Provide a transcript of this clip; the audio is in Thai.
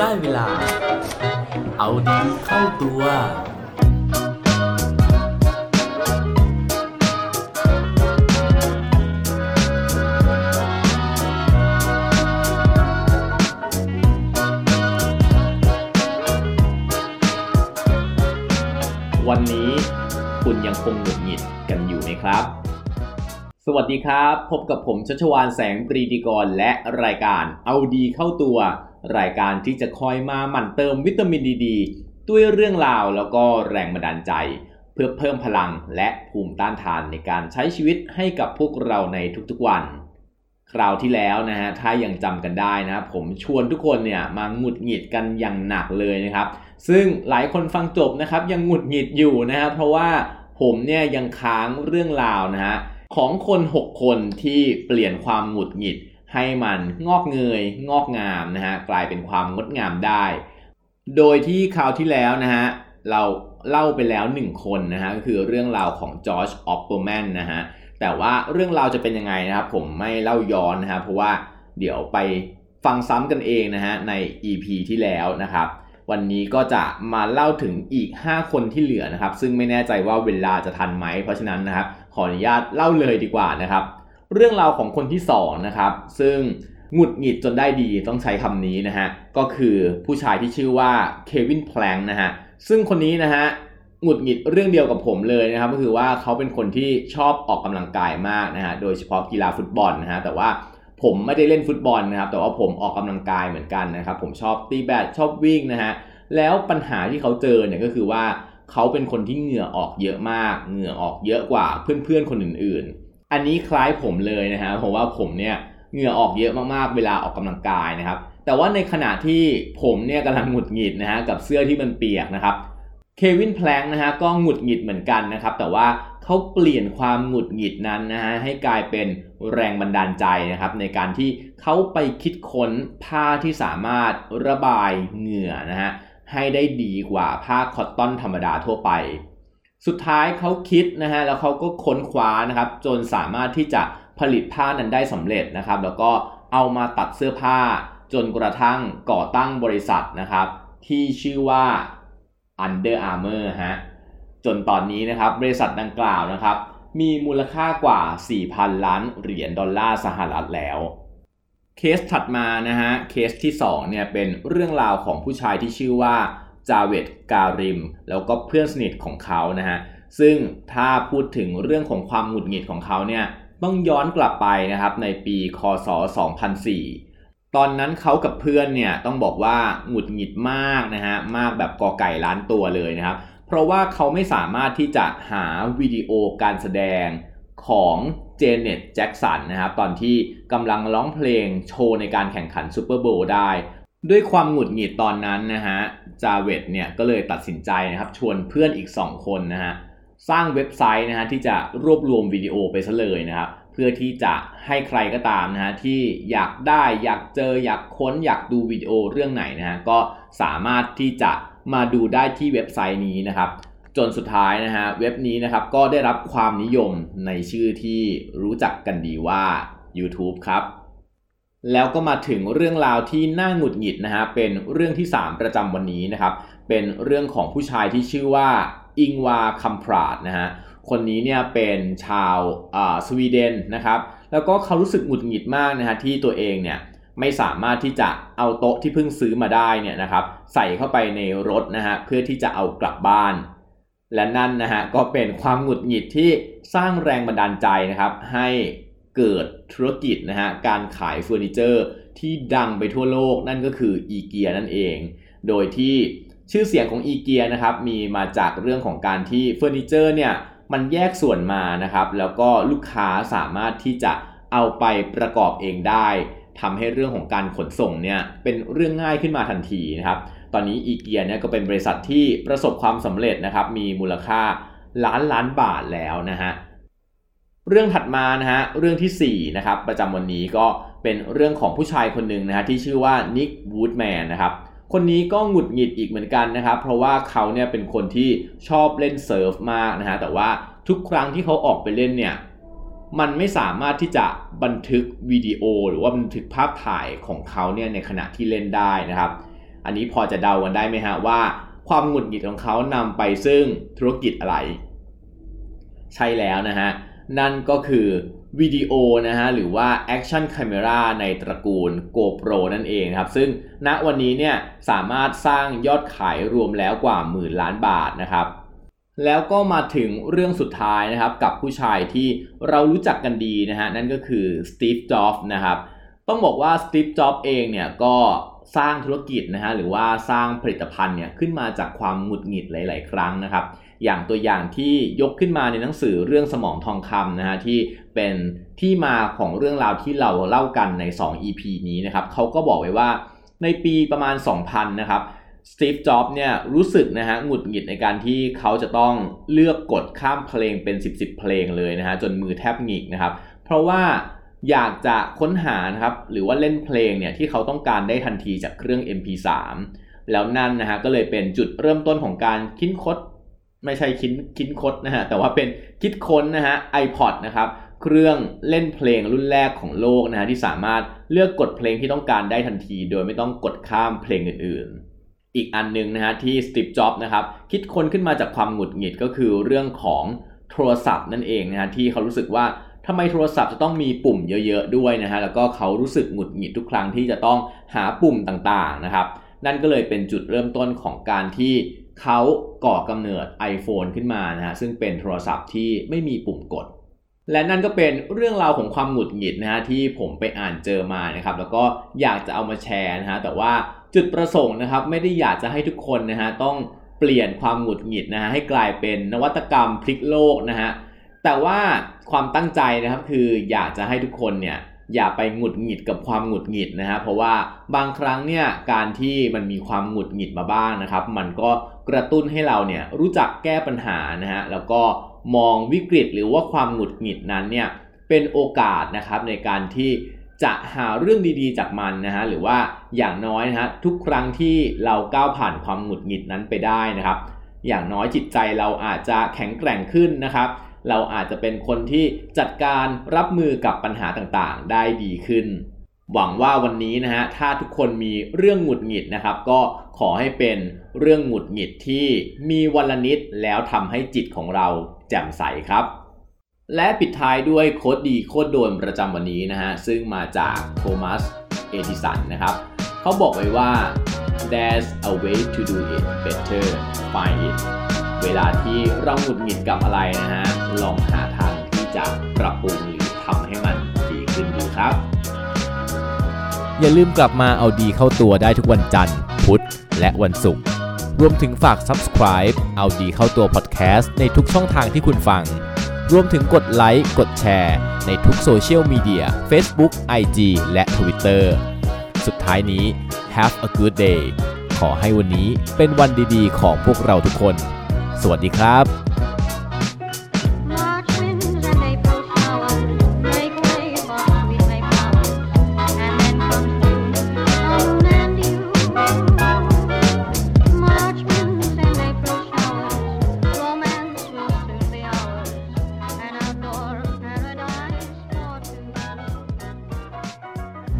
ได้เวลา เอาดีเข้าตัว วันนี้คุณยังคงหงุดหงิดกันอยู่ไหมครับ สวัสดีครับ พบกับผมชัชวานแสงปรีดีกรและรายการเอาดีเข้าตัว รายการที่จะคอยมาหมั่นเติมวิตามินดีดด้วยเรื่องราวแล้วก็แรงบันดาลใจ เพื่อเพิ่มพลังและภูมิต้านทานในการใช้ชีวิตให้กับพวกเราในทุกๆวัน คราวที่แล้วนะฮะถ้ายังจำกันได้นะผมชวนทุกคนเนี่ยมาหงุดหงิดกันอย่างหนักเลยนะครับ ซึ่งหลายคนฟังจบนะครับยังหงุดหงิดอยู่นะครับเพราะว่าผมเนี่ยยังค้างเรื่องราวนะฮะของคน 6 คนที่เปลี่ยนความหงุดหงิด ให้มันงอกเงยงอกงามนะฮะกลายเป็นความงดงามได้ โดยที่คราวที่แล้วนะฮะเราเล่าไปแล้ว 1 คนนะฮะก็คือเรื่องราวของจอร์จออปเปอร์แมนนะฮะแต่ว่าเรื่องราวจะเป็นยังไงนะครับผมไม่เล่าย้อนนะฮะเพราะว่าเดี๋ยวไปฟังซ้ำกันเองนะฮะใน EP ที่แล้วนะครับวันนี้ก็จะมาเล่าถึงอีก 5 คนที่เหลือนะครับ ซึ่งไม่แน่ใจว่าเวลาจะทันไหม เพราะฉะนั้นนะครับ ขออนุญาตเล่าเลยดีกว่านะครับ เรื่องราวของคนที่2นะครับซึ่งหงุดหงิดจนได้ดีต้องใช้คำนี้นะฮะก็คือผู้ชายที่ชื่อว่าเควินแพลงนะฮะซึ่งคนนี้นะฮะหงุดหงิดเรื่องเดียวกับผมเลยนะครับก็คือว่าเขาเป็นคนที่ชอบออกกำลังกายมากนะฮะโดยเฉพาะกีฬาฟุตบอลนะฮะแต่ว่าผมไม่ได้เล่นฟุตบอลนะครับแต่ว่าผมออกกำลังกายเหมือนกันนะครับผมชอบตีแบดชอบวิ่งนะฮะแล้วปัญหาที่เขาเจอเนี่ยก็คือว่าเขาเป็นคนที่เหงื่อออกเยอะมาก เหงื่อออกเยอะกว่าเพื่อนๆคนอื่นๆ อันนี้คล้ายผมเลยนะฮะเพราะว่าผมเนี่ยเหงื่อออกเยอะมากๆ เวลาออกกำลังกายนะครับ แต่ว่าในขณะที่ผมเนี่ยกำลังหงุดหงิดนะฮะกับเสื้อที่มันเปียกนะครับ เควินแพลงนะฮะก็หงุดหงิดเหมือนกันนะครับ แต่ว่าเขาเปลี่ยนความหงุดหงิดนั้นนะฮะให้กลายเป็นแรงบันดาลใจนะครับ ในการที่เขาไปคิดค้นผ้าที่สามารถระบายเหงื่อนะฮะให้ได้ดีกว่าผ้าคอตตอนธรรมดาทั่วไป สุดท้ายเขาคิดนะฮะแล้วเขาก็ค้นคว้านะครับ จนสามารถที่จะผลิตผ้านั้นได้สำเร็จนะครับ แล้วก็เอามาตัดเสื้อผ้า จนกระทั่งก่อตั้งบริษัทนะครับ ที่ชื่อว่า Under Armour ฮะจนตอนนี้นะครับบริษัทดังกล่าวนะครับ มีมูลค่ากว่า 4,000 ล้านเหรียญดอลลาร์สหรัฐแล้วเคสถัดมานะฮะเคสที่2เนี่ยเป็นเรื่องราวของผู้ชายที่ชื่อว่า จาเวตการิม แล้วก็เพื่อนสนิทของเขานะฮะ ซึ่งถ้าพูดถึงเรื่องของความหงุดหงิดของเขาเนี่ยต้องย้อนกลับไปนะครับในปีคศ 2004 ตอนนั้นเขากับเพื่อนเนี่ยต้องบอกว่าหงุดหงิดมากนะฮะมากแบบกอไก่ล้านตัวเลยนะครับ เพราะว่าเขาไม่สามารถที่จะหาวิดีโอการแสดงของเจเน็ตแจ็กสันนะครับตอนที่กำลังร้องเพลงโชว์ในการแข่งขันซูเปอร์โบว์ได้ ด้วยความหงุดหงิดตอนนั้นนะฮะจาเวตเนี่ยก็เลยตัดสินใจนะครับชวนเพื่อนอีก 2 คนนะฮะสร้างเว็บไซต์นะฮะที่จะรวบรวมวิดีโอไปซะเลยนะครับเพื่อที่จะให้ใครก็ตามนะฮะที่อยากได้อยากเจออยากค้นอยากดูวิดีโอเรื่องไหนนะฮะก็สามารถที่จะมาดูได้ที่เว็บไซต์นี้นะครับ จนสุดท้ายนะฮะเว็บนี้นะครับก็ได้รับความนิยมในชื่อที่รู้จักกันดีว่า YouTube ครับ แล้วก็มาถึงเรื่องราวที่น่าหงุดหงิดนะฮะเป็นเรื่องที่ 3 ประจำวันนี้นะครับ เป็นเรื่องของผู้ชายที่ชื่อว่าอิงวาคัมพราดนะฮะคนนี้เนี่ยเป็นชาวสวีเดนนะครับ แล้วก็เขารู้สึกหงุดหงิดมากนะฮะที่ตัวเองเนี่ยไม่สามารถที่จะเอาโต๊ะที่เพิ่งซื้อมาได้เนี่ยนะครับใส่เข้าไปในรถนะฮะเพื่อที่จะเอากลับบ้าน และนั่นนะฮะก็เป็นความหงุดหงิดที่สร้างแรงบันดาลใจนะครับ ให้ เกิดธุรกิจนะฮะการขายเฟอร์นิเจอร์ที่ดังไปทั่วโลกนั่นก็คืออีเกียนั่นเอง โดยที่ชื่อเสียงของอีเกียนะครับมีมาจากเรื่องของการที่เฟอร์นิเจอร์เนี่ยมันแยกส่วนมานะครับแล้วก็ลูกค้าสามารถที่จะเอาไปประกอบเองได้ทำให้เรื่องของการขนส่งเนี่ยเป็นเรื่องง่ายขึ้นมาทันทีนะครับตอนนี้อีเกียเนี่ยก็เป็นบริษัทที่ประสบความสำเร็จนะครับมีมูลค่าล้านล้านบาทแล้วนะฮะ เรื่องถัดมานะฮะเรื่องที่4นะครับประจำวันนี้ก็เป็นเรื่องของผู้ชายคนหนึ่งนะฮะที่ชื่อว่านิกวูดแมนนะครับคนนี้ก็หงุดหงิดอีกเหมือนกันนะครับ เพราะว่าเขาเนี่ยเป็นคนที่ชอบเล่นเซิร์ฟมากนะฮะแต่ว่าทุกครั้งที่เขาออกไปเล่นเนี่ยมันไม่สามารถที่จะบันทึกวิดีโอ หรือว่าบันทึกภาพถ่ายของเขาเนี่ยในขณะที่เล่นได้นะครับ อันนี้พอจะเดากันได้ไหมฮะว่าความหงุดหงิดของเขานำไปซึ่งธุรกิจอะไร ใช่แล้วนะฮะ นั่นก็คือวิดีโอนะฮะหรือว่า Action Camera ในตระกูล GoPro นั่นเองครับ ซึ่งณวันนี้เนี่ยสามารถสร้างยอดขายรวมแล้วกว่าหมื่นล้านบาทนะครับแล้วก็มาถึงเรื่องสุดท้ายนะครับกับผู้ชายที่เรารู้จักกันดีนะฮะนั่นก็คือสตีฟจ็อบส์นะครับต้องบอกว่าสตีฟจ็อบส์เองเนี่ยก็สร้างธุรกิจนะฮะหรือว่าสร้างผลิตภัณฑ์เนี่ยขึ้นมาจากความหงุดหงิดหลาย ๆ ครั้งนะครับ อย่างตัวอย่างที่ยกขึ้นมาในหนังสือเรื่องสมองทองคำนะฮะที่เป็นที่มาของเรื่องราวที่เราเล่ากันใน 2 EP นี้นะครับเขาก็บอกไว้ว่าในปีประมาณ 2000 นะครับสตีฟ จ็อบเนี่ยรู้สึกนะฮะหงุดหงิดในการที่เขาจะต้องเลือกกดข้ามเพลงเป็น 10บสเพลงเลยนะฮะจนมือแทบหงิกนะครับ เพราะว่าอยากจะค้นหานะครับหรือว่าเล่นเพลงเนี่ยที่เขาต้องการได้ทันทีจากเครื่อง MP3 แล้วนั่นนะฮะก็เลยเป็นจุดเริ่มต้นของการคิดค้น ไม่ใช่คิดคิดคดนะฮะแต่ว่าเป็นคิดค้นนะฮะ iPod นะครับเครื่องเล่นเพลงรุ่นแรกของโลกนะฮะที่สามารถเลือกกดเพลงที่ต้องการได้ทันที โดยไม่ต้องกดข้ามเพลงอื่นๆ อีกอันนึงนะฮะที่สตีฟจ็อบนะครับคิดค้นขึ้นมาจากความหงุดหงิดก็คือเรื่องของโทรศัพท์นั่นเองนะฮะที่เขารู้สึกว่าทำไมโทรศัพท์จะต้องมีปุ่มเยอะๆด้วยนะฮะแล้วก็เขารู้สึกหงุดหงิดทุกครั้งที่จะต้องหาปุ่มต่างๆนะครับ นั่นก็เลยเป็นจุดเริ่มต้นของการที่ เขาก่อกำเนิด iPhone ขึ้นมานะฮะซึ่งเป็นโทรศัพท์ที่ไม่มีปุ่มกด และนั่นก็เป็นเรื่องราวของความหงุดหงิดนะฮะที่ผมไปอ่านเจอมานะครับแล้วก็อยากจะเอามาแชร์นะฮะแต่ว่าจุดประสงค์นะครับไม่ได้อยากจะให้ทุกคนนะฮะต้องเปลี่ยนความหงุดหงิดนะฮะให้กลายเป็นนวัตกรรมพลิกโลกนะฮะแต่ว่าความตั้งใจนะครับคืออยากจะให้ทุกคนเนี่ย อย่าไปหงุดหงิดกับความหงุดหงิดนะฮะเพราะว่าบางครั้งเนี่ยการที่มันมีความหงุดหงิดมาบ้างนะครับ มันก็กระตุ้นให้เราเนี่ยรู้จักแก้ปัญหานะฮะแล้วก็มองวิกฤตหรือว่าความหงุดหงิดนั้นเนี่ยเป็นโอกาสนะครับในการที่จะหาเรื่องดีๆจากมันนะฮะหรือว่าอย่างน้อยนะฮะทุกครั้งที่เราก้าวผ่านความหงุดหงิดนั้นไปได้นะครับ อย่างน้อยจิตใจเราอาจจะแข็งแกร่งขึ้นนะครับ เราอาจจะเป็นคนที่จัดการรับมือกับปัญหาต่างๆ ได้ดีขึ้น หวังว่าวันนี้นะฮะถ้าทุกคนมีเรื่องหงุดหงิดนะครับ ก็ขอให้เป็นเรื่องหงุดหงิดที่มีวันละนิดแล้วทำให้จิตของเราแจ่มใสครับ และปิดท้ายด้วยโคดดีโคดโดนประจำวันนี้นะฮะซึ่งมาจากโทมัสเอดิสันนะครับเขาบอกไว้ว่า there's a way to do it better find it เวลาที่เราหงุดหงิดกับอะไรนะฮะ ลองหาทางที่จะปรับปรุงหรือทำให้มันดีขึ้นดูครับ อย่าลืมกลับมาเอาดีเข้าตัวได้ทุกวันจันทร์ พุธ และวันศุกร์ รวมถึงฝาก subscribe เอาดีเข้าตัว podcast ในทุกช่องทางที่คุณฟัง รวมถึงกดไลค์ กดแชร์ ในทุกโซเชียลมีเดีย Facebook, IG และ Twitter สุดท้ายนี้ have a good day ขอให้วันนี้เป็นวันดีๆ ของพวกเราทุกคน สวัสดีครับ